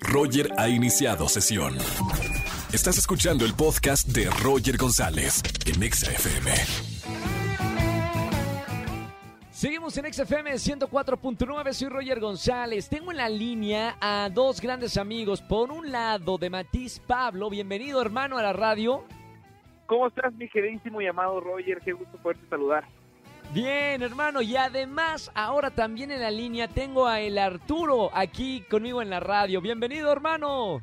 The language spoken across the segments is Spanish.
Roger ha iniciado sesión. Estás escuchando el podcast de Roger González en Exa FM. Seguimos en XFM 104.9, soy Roger González. Tengo en la línea a dos grandes amigos. Por un lado, de Matiz Pablo, bienvenido hermano a la radio. ¿Cómo estás, mi queridísimo llamado Roger? Qué gusto poderte saludar. Bien, hermano, y además ahora también en la línea tengo a el Arturo aquí conmigo en la radio. Bienvenido, hermano.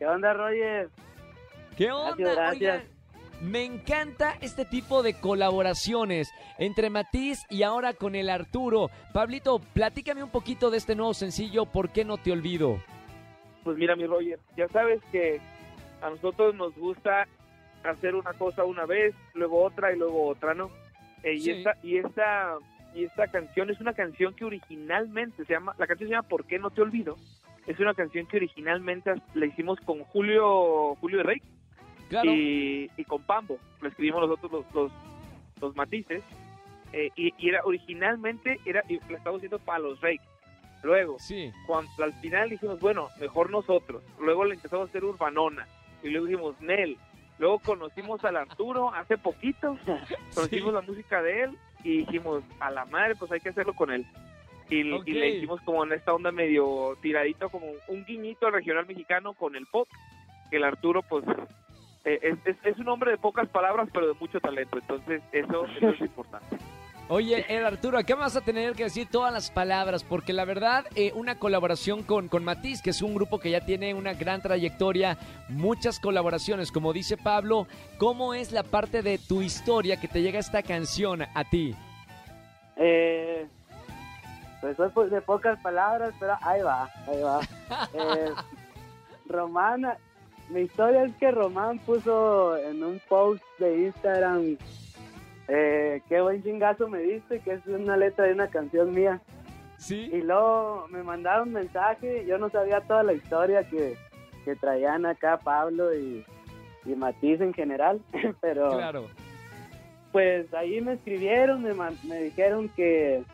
¿Qué onda, Roger? ¿Qué onda? Gracias, gracias. Oigan, me encanta este tipo de colaboraciones entre Matiz y ahora con el Arturo. Pablito, platícame un poquito de este nuevo sencillo, ¿Por qué no te olvido? Pues mira, mi Roger, ya sabes que a nosotros nos gusta hacer una cosa una vez, luego otra y luego otra, ¿no? Eh, Sí. y esta y esta y esta canción es una canción que originalmente se llama, la canción se llama ¿Por qué no te olvido? Es una canción que originalmente la hicimos con Julio Julio de Rey Claro. y, y con Pambo. Lo escribimos nosotros los, los, los matices. eh, y, y era originalmente, era, y la estábamos haciendo para los Reyes. Luego, Sí. cuando al final dijimos, bueno, mejor nosotros. Luego le empezamos a hacer Urbanona. Y luego dijimos, Nel. Luego conocimos al Arturo hace poquito. Conocimos Sí. la música de él y dijimos, a la madre, pues hay que hacerlo con él. Y, le hicimos como en esta onda medio tiradito, como un guiñito al regional mexicano con el pop. Que el Arturo, pues, eh, es, es- es un hombre de pocas palabras, pero de mucho talento. Entonces, eso, eso es importante. Oye, el Arturo, acá vas a tener que decir todas las palabras, porque la verdad, eh, una colaboración con, con Matiz, que es un grupo que ya tiene una gran trayectoria, muchas colaboraciones, como dice Pablo, ¿cómo es la parte de tu historia que te llega esta canción a ti? Eh, pues soy de pocas palabras, pero ahí va, ahí va. Eh, Román, mi historia es que Román puso en un post de Instagram eh, qué buen chingazo me diste, que es una letra de una canción mía. ¿Sí? Y luego me mandaron un mensaje, yo no sabía toda la historia que, que traían acá Pablo y, y Matiz en general, pero... Claro. Pues ahí me escribieron, me, me dijeron que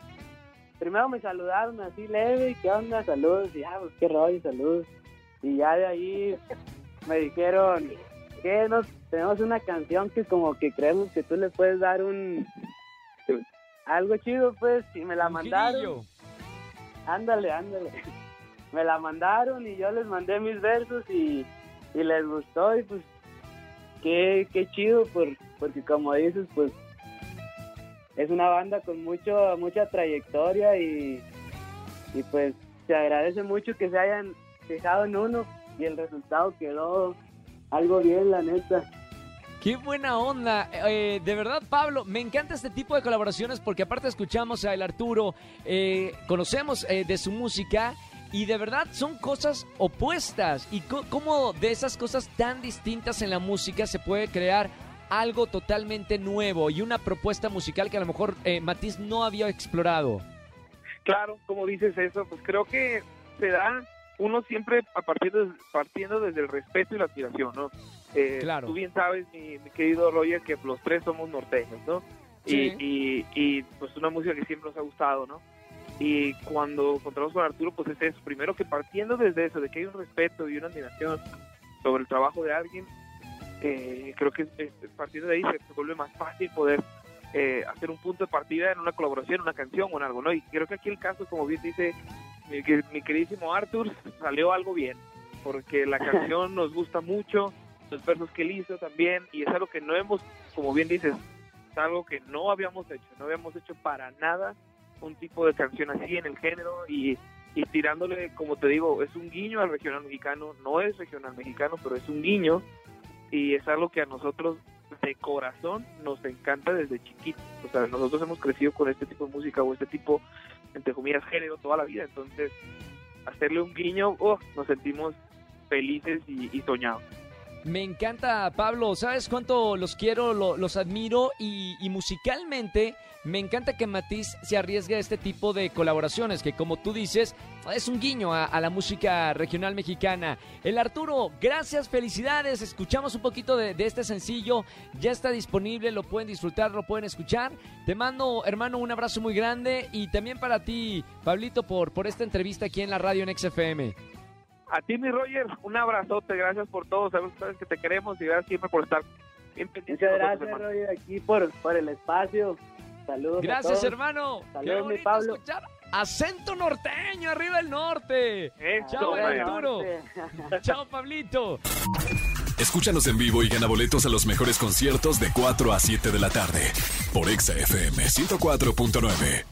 primero me saludaron así leve, ¿qué onda? Saludos, y ya, pues qué rollo, saludos. Y ya de ahí me dijeron nos tenemos una canción que como que creemos que tú le puedes dar un algo chido, pues, y me la Un mandaron. Ándale, ándale. Me la mandaron y yo les mandé mis versos y, y les gustó y pues qué, qué chido por, porque como dices pues es una banda con mucho mucha trayectoria y, y pues se agradece mucho que se hayan fijado en uno y el resultado quedó algo bien la neta. Qué buena onda. Eh, de verdad, Pablo, me encanta este tipo de colaboraciones porque aparte escuchamos a El Arturo, eh, conocemos eh, de su música y de verdad son cosas opuestas. Y co- cómo de esas cosas tan distintas en la música se puede crear algo totalmente nuevo y una propuesta musical que a lo mejor eh, Matiz no había explorado. Claro, como dices eso, pues creo que se da uno siempre a partir de- partiendo desde el respeto y la admiración, ¿no? Eh, Claro. Tú bien sabes, mi, mi querido Roger, que los tres somos norteños, ¿no? Sí. Y, y, y, pues una música que siempre nos ha gustado, ¿no? Y cuando encontramos con Arturo, pues es eso, primero que partiendo desde eso, de que hay un respeto y una admiración sobre el trabajo de alguien, eh, creo que eh, partiendo de ahí se, se vuelve más fácil poder eh, hacer un punto de partida en una colaboración, una canción o en algo, ¿no? Y creo que aquí el caso, como bien dice mi, mi queridísimo Arthur, salió algo bien, porque la canción nos gusta mucho, los versos que él hizo también, y es algo que no hemos, como bien dices, es algo que no habíamos hecho, no habíamos hecho para nada un tipo de canción así en el género y, y tirándole, como te digo, es un guiño al regional mexicano, no es regional mexicano, pero es un guiño y es algo que a nosotros de corazón nos encanta desde chiquitos. O sea, nosotros hemos crecido con este tipo de música o este tipo, entre comillas, género toda la vida. Entonces, hacerle un guiño, oh, nos sentimos felices y, y soñados. Me encanta, Pablo. ¿Sabes cuánto los quiero, lo- los admiro? Y, musicalmente, me encanta que Matiz se arriesgue a este tipo de colaboraciones, que como tú dices, es un guiño a, la música regional mexicana. El Arturo, gracias, felicidades. Escuchamos un poquito de, de este sencillo. Ya está disponible, lo pueden disfrutar, lo pueden escuchar. Te mando, hermano, un abrazo muy grande. Y también para ti, Pablito, por, por esta entrevista aquí en la radio en XFM. A ti, mi Roger, un abrazote, gracias por todo, sabes, sabes que te queremos y gracias siempre por estar bien pendiente. Muchas gracias. Roger, aquí por, por el espacio. Saludos. a Gracias, todos. hermano. Qué Saludos, mi Pablo. escuchar acento norteño arriba el norte. Eso, Chao. Arturo. Chao, Pablito. Escúchanos en vivo y gana boletos a los mejores conciertos de 4 a 7 de la tarde por Exa FM 104.9.